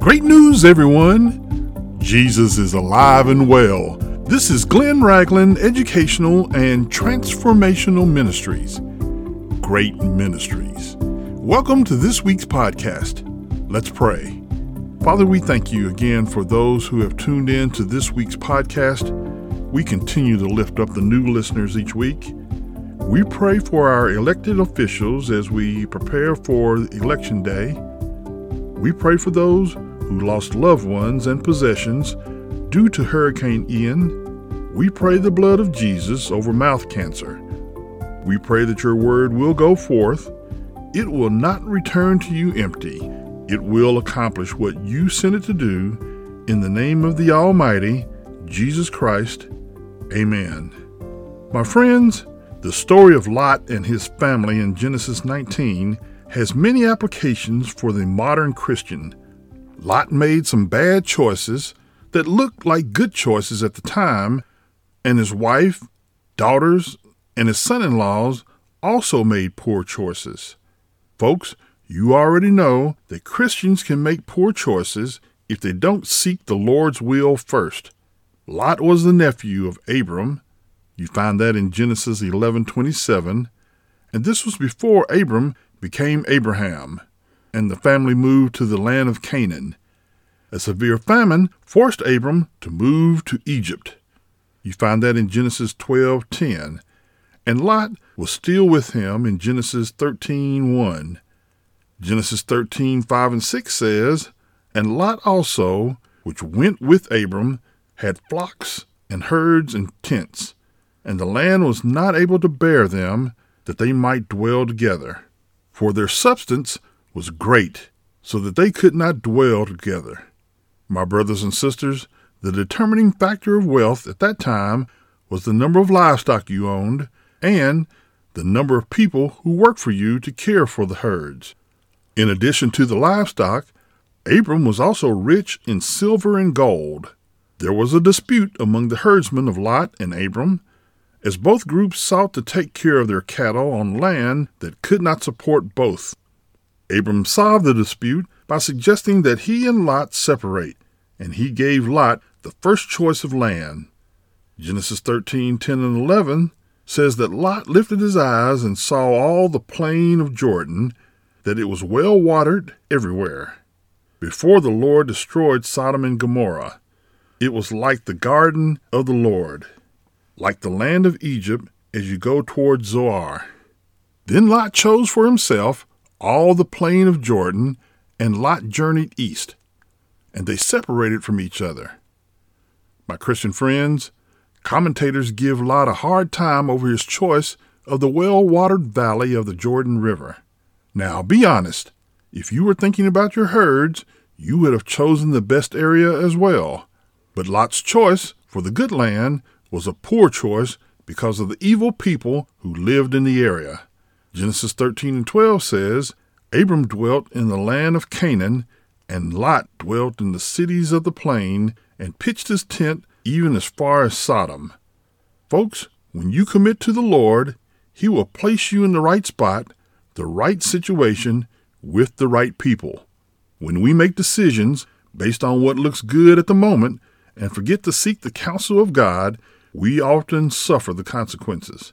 Great news, everyone! Jesus is alive and well. This is Glenn Ragland Educational and Transformational Ministries. Great Ministries. Welcome to this week's podcast. Let's pray. Father, we thank you again for those who have tuned in to this week's podcast. We continue to lift up the new listeners each week. We pray for our elected officials as we prepare for Election Day. We pray for those who lost loved ones and possessions due to Hurricane Ian. We pray the blood of Jesus over mouth cancer. We pray that your word will go forth. It will not return to you empty. It will accomplish what you sent it to do. In the name of the Almighty, Jesus Christ. Amen. My friends, the story of Lot and his family in Genesis 19 has many applications for the modern Christian. Lot made some bad choices that looked like good choices at the time, and his wife, daughters, and his son in laws also made poor choices. Folks, you already know that Christians can make poor choices if they don't seek the Lord's will first. Lot was the nephew of Abram, you find that in Genesis 11:27, and this was before Abram became Abraham, and the family moved to the land of Canaan. A severe famine forced Abram to move to Egypt. You find that in Genesis 12:10, and Lot was still with him in Genesis 13:1. Genesis 13:5 and 6 says, And Lot also, which went with Abram, had flocks and herds and tents and the land was not able to bear them, that they might dwell together. For their substance was great, so that they could not dwell together. My brothers and sisters, the determining factor of wealth at that time was the number of livestock you owned and the number of people who worked for you to care for the herds. In addition to the livestock, Abram was also rich in silver and gold. There was a dispute among the herdsmen of Lot and Abram as both groups sought to take care of their cattle on land that could not support both. Abram solved the dispute by suggesting that he and Lot separate, and he gave Lot the first choice of land. Genesis 13 10 and 11 says that Lot lifted his eyes and saw all the plain of Jordan, that it was well watered everywhere. Before the Lord destroyed Sodom and Gomorrah, it was like the garden of the Lord like the land of Egypt as you go toward Zoar. Then Lot chose for himself all the plain of Jordan, and Lot journeyed east, and they separated from each other. My Christian friends, commentators give Lot a hard time over his choice of the well watered valley of the Jordan River. Now, be honest. If you were thinking about your herds, you would have chosen the best area as well. But Lot's choice for the good land was a poor choice because of the evil people who lived in the area. Genesis 13 and 12 says, Abram dwelt in the land of Canaan, and Lot dwelt in the cities of the plain, and pitched his tent even as far as Sodom. Folks, when you commit to the Lord, He will place you in the right spot, the right situation, with the right people. When we make decisions based on what looks good at the moment and forget to seek the counsel of God, we often suffer the consequences.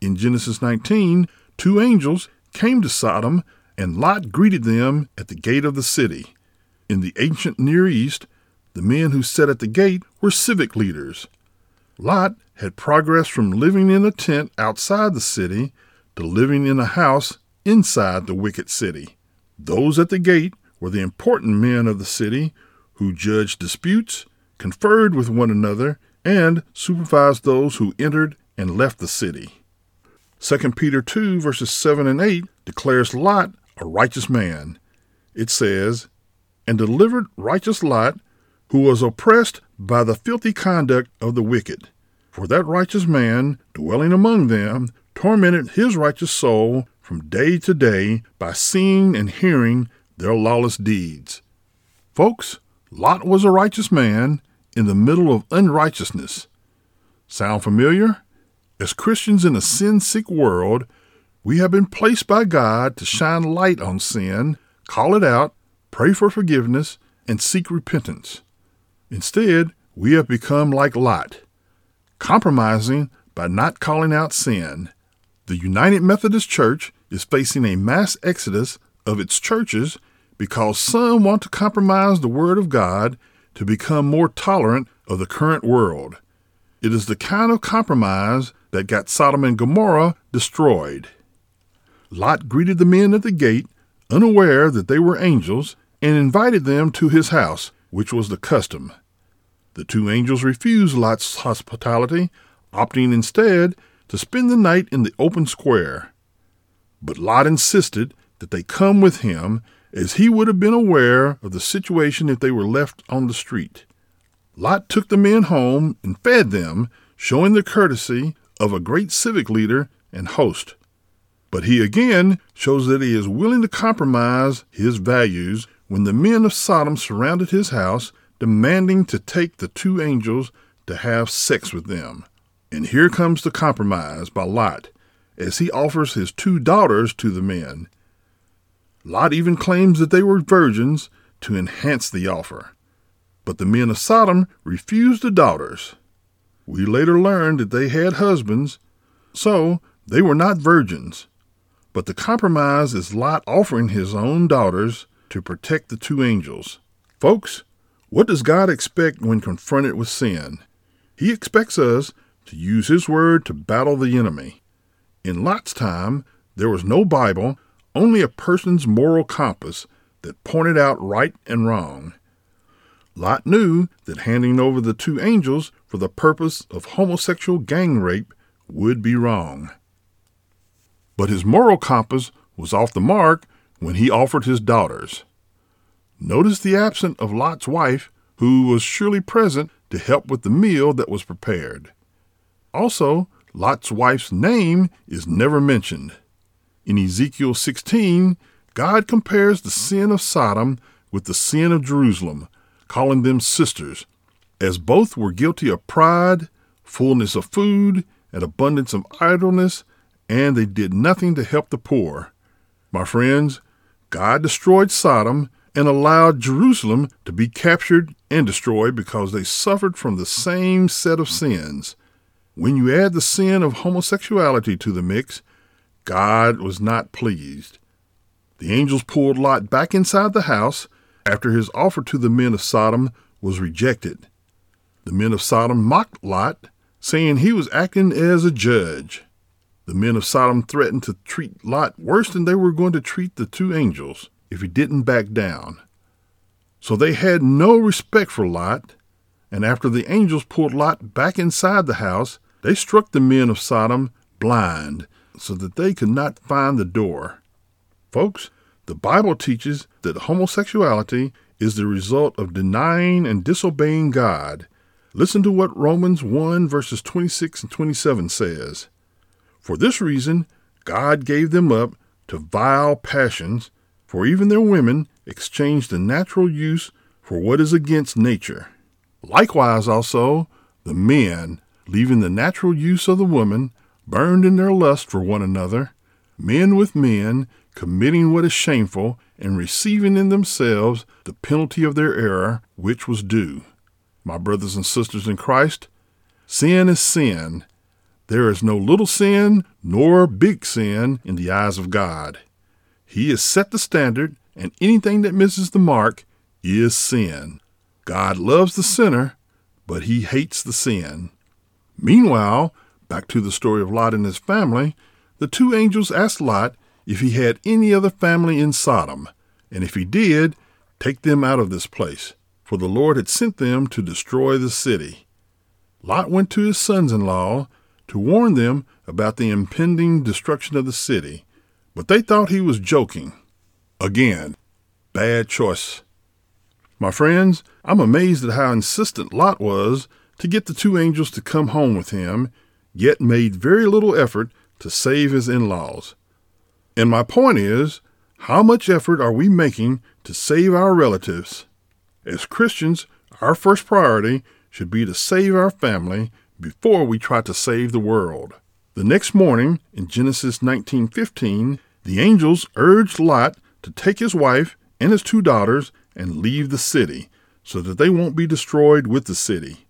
In Genesis 19, two angels came to Sodom, and Lot greeted them at the gate of the city. In the ancient Near East, the men who sat at the gate were civic leaders. Lot had progressed from living in a tent outside the city to living in a house inside the wicked city. Those at the gate were the important men of the city who judged disputes, conferred with one another, and supervised those who entered and left the city. 2 Peter 2, verses 7 and 8 declares Lot a righteous man. It says, And delivered righteous Lot, who was oppressed by the filthy conduct of the wicked. For that righteous man, dwelling among them, tormented his righteous soul from day to day by seeing and hearing their lawless deeds. Folks, Lot was a righteous man, in the middle of unrighteousness. Sound familiar? As Christians in a sin sick world, we have been placed by God to shine light on sin, call it out, pray for forgiveness, and seek repentance. Instead, we have become like Lot, compromising by not calling out sin. The United Methodist Church is facing a mass exodus of its churches because some want to compromise the Word of God to become more tolerant of the current world. It is the kind of compromise that got Sodom and Gomorrah destroyed. Lot greeted the men at the gate, unaware that they were angels, and invited them to his house, which was the custom. The two angels refused Lot's hospitality, opting instead to spend the night in the open square. But Lot insisted that they come with him, as he would have been aware of the situation if they were left on the street. Lot took the men home and fed them, showing the courtesy of a great civic leader and host. But he again shows that he is willing to compromise his values when the men of Sodom surrounded his house, demanding to take the two angels to have sex with them. And here comes the compromise by Lot, as he offers his two daughters to the men. Lot even claims that they were virgins to enhance the offer. But the men of Sodom refused the daughters. We later learned that they had husbands, so they were not virgins. But the compromise is Lot offering his own daughters to protect the two angels. Folks, what does God expect when confronted with sin? He expects us to use His Word to battle the enemy. In Lot's time, there was no Bible, only a person's moral compass that pointed out right and wrong. Lot knew that handing over the two angels for the purpose of homosexual gang rape would be wrong. But his moral compass was off the mark when he offered his daughters. Notice the absence of Lot's wife, who was surely present to help with the meal that was prepared. Also, Lot's wife's name is never mentioned. In Ezekiel 16, God compares the sin of Sodom with the sin of Jerusalem, calling them sisters, as both were guilty of pride, fullness of food, and abundance of idleness, and they did nothing to help the poor. My friends, God destroyed Sodom and allowed Jerusalem to be captured and destroyed because they suffered from the same set of sins. When you add the sin of homosexuality to the mix, God was not pleased. The angels pulled Lot back inside the house after his offer to the men of Sodom was rejected. The men of Sodom mocked Lot, saying he was acting as a judge. The men of Sodom threatened to treat Lot worse than they were going to treat the two angels if he didn't back down. So they had no respect for Lot, and after the angels pulled Lot back inside the house, they struck the men of Sodom blind so that they could not find the door. Folks, the Bible teaches that homosexuality is the result of denying and disobeying God. Listen to what Romans 1 verses 26 and 27 says. For this reason, God gave them up to vile passions, for even their women exchanged the natural use for what is against nature. Likewise, also, the men, leaving the natural use of the woman, burned in their lust for one another, men with men, committing what is shameful, and receiving in themselves the penalty of their error, which was due. My brothers and sisters in Christ, sin is sin. There is no little sin nor big sin in the eyes of God. He has set the standard, and anything that misses the mark is sin. God loves the sinner, but he hates the sin. Meanwhile, back to the story of Lot and his family, the two angels asked Lot if he had any other family in Sodom, and if he did, take them out of this place, for the Lord had sent them to destroy the city. Lot went to his sons in law to warn them about the impending destruction of the city, but they thought he was joking. Again, bad choice. My friends, I'm amazed at how insistent Lot was to get the two angels to come home with him, yet made very little effort to save his in laws. And my point is how much effort are we making to save our relatives? As Christians, our first priority should be to save our family before we try to save the world. The next morning, in Genesis 19:15, the angels urged Lot to take his wife and his two daughters and leave the city so that they won't be destroyed with the city.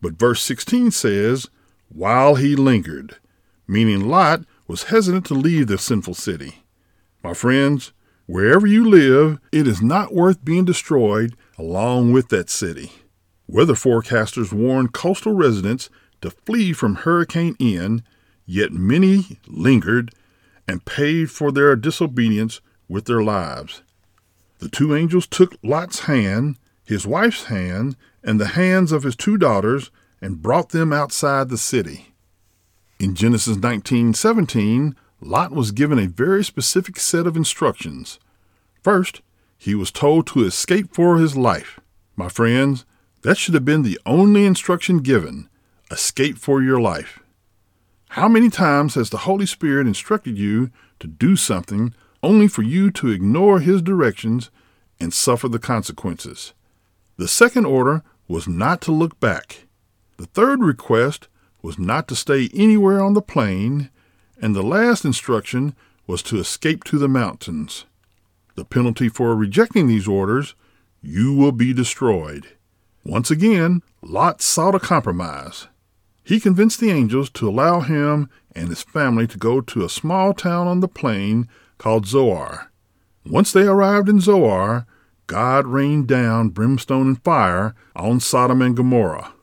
But verse 16 says, while he lingered, meaning Lot was hesitant to leave the sinful city. My friends, wherever you live, it is not worth being destroyed along with that city. Weather forecasters warn coastal residents to flee from Hurricane Ian, yet many lingered and paid for their disobedience with their lives. The two angels took Lot's hand, his wife's hand, and the hands of his two daughters and brought them outside the city. In Genesis 19:17, Lot was given a very specific set of instructions. First, he was told to escape for his life. My friends, that should have been the only instruction given escape for your life. How many times has the Holy Spirit instructed you to do something only for you to ignore His directions and suffer the consequences? The second order was not to look back. The third request was not to stay anywhere on the plain, and the last instruction was to escape to the mountains. The penalty for rejecting these orders you will be destroyed. Once again, Lot sought a compromise. He convinced the angels to allow him and his family to go to a small town on the plain called Zoar. Once they arrived in Zoar, God rained down brimstone and fire on Sodom and Gomorrah,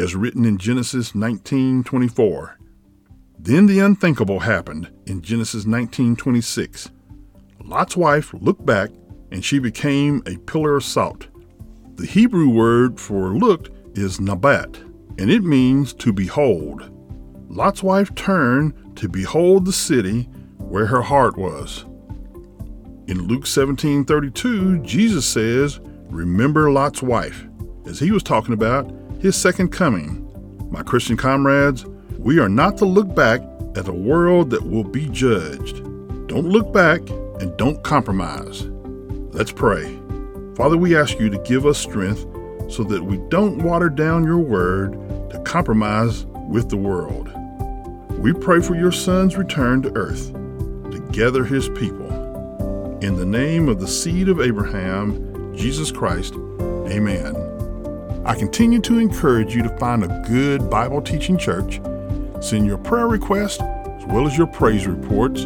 as written in Genesis 19:24. Then the unthinkable happened in Genesis 19:26. Lot's wife looked back and she became a pillar of salt. The Hebrew word for looked is nabat, and it means to behold. Lot's wife turned to behold the city where her heart was. In Luke 17:32, Jesus says, "Remember Lot's wife," as he was talking about his second coming. My Christian comrades, we are not to look back at a world that will be judged. Don't look back and don't compromise. Let's pray. Father, we ask you to give us strength so that we don't water down your word to compromise with the world. We pray for your son's return to earth to gather his people. In the name of the seed of Abraham, Jesus Christ, amen. I continue to encourage you to find a good Bible teaching church. Send your prayer requests as well as your praise reports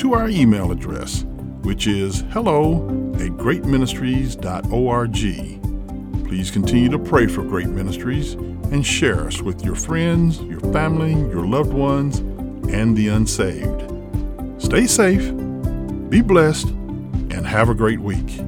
to our email address which is hello at greatministries.org. Please continue to pray for Great Ministries and share us with your friends, your family, your loved ones, and the unsaved. Stay safe, be blessed, and have a great week.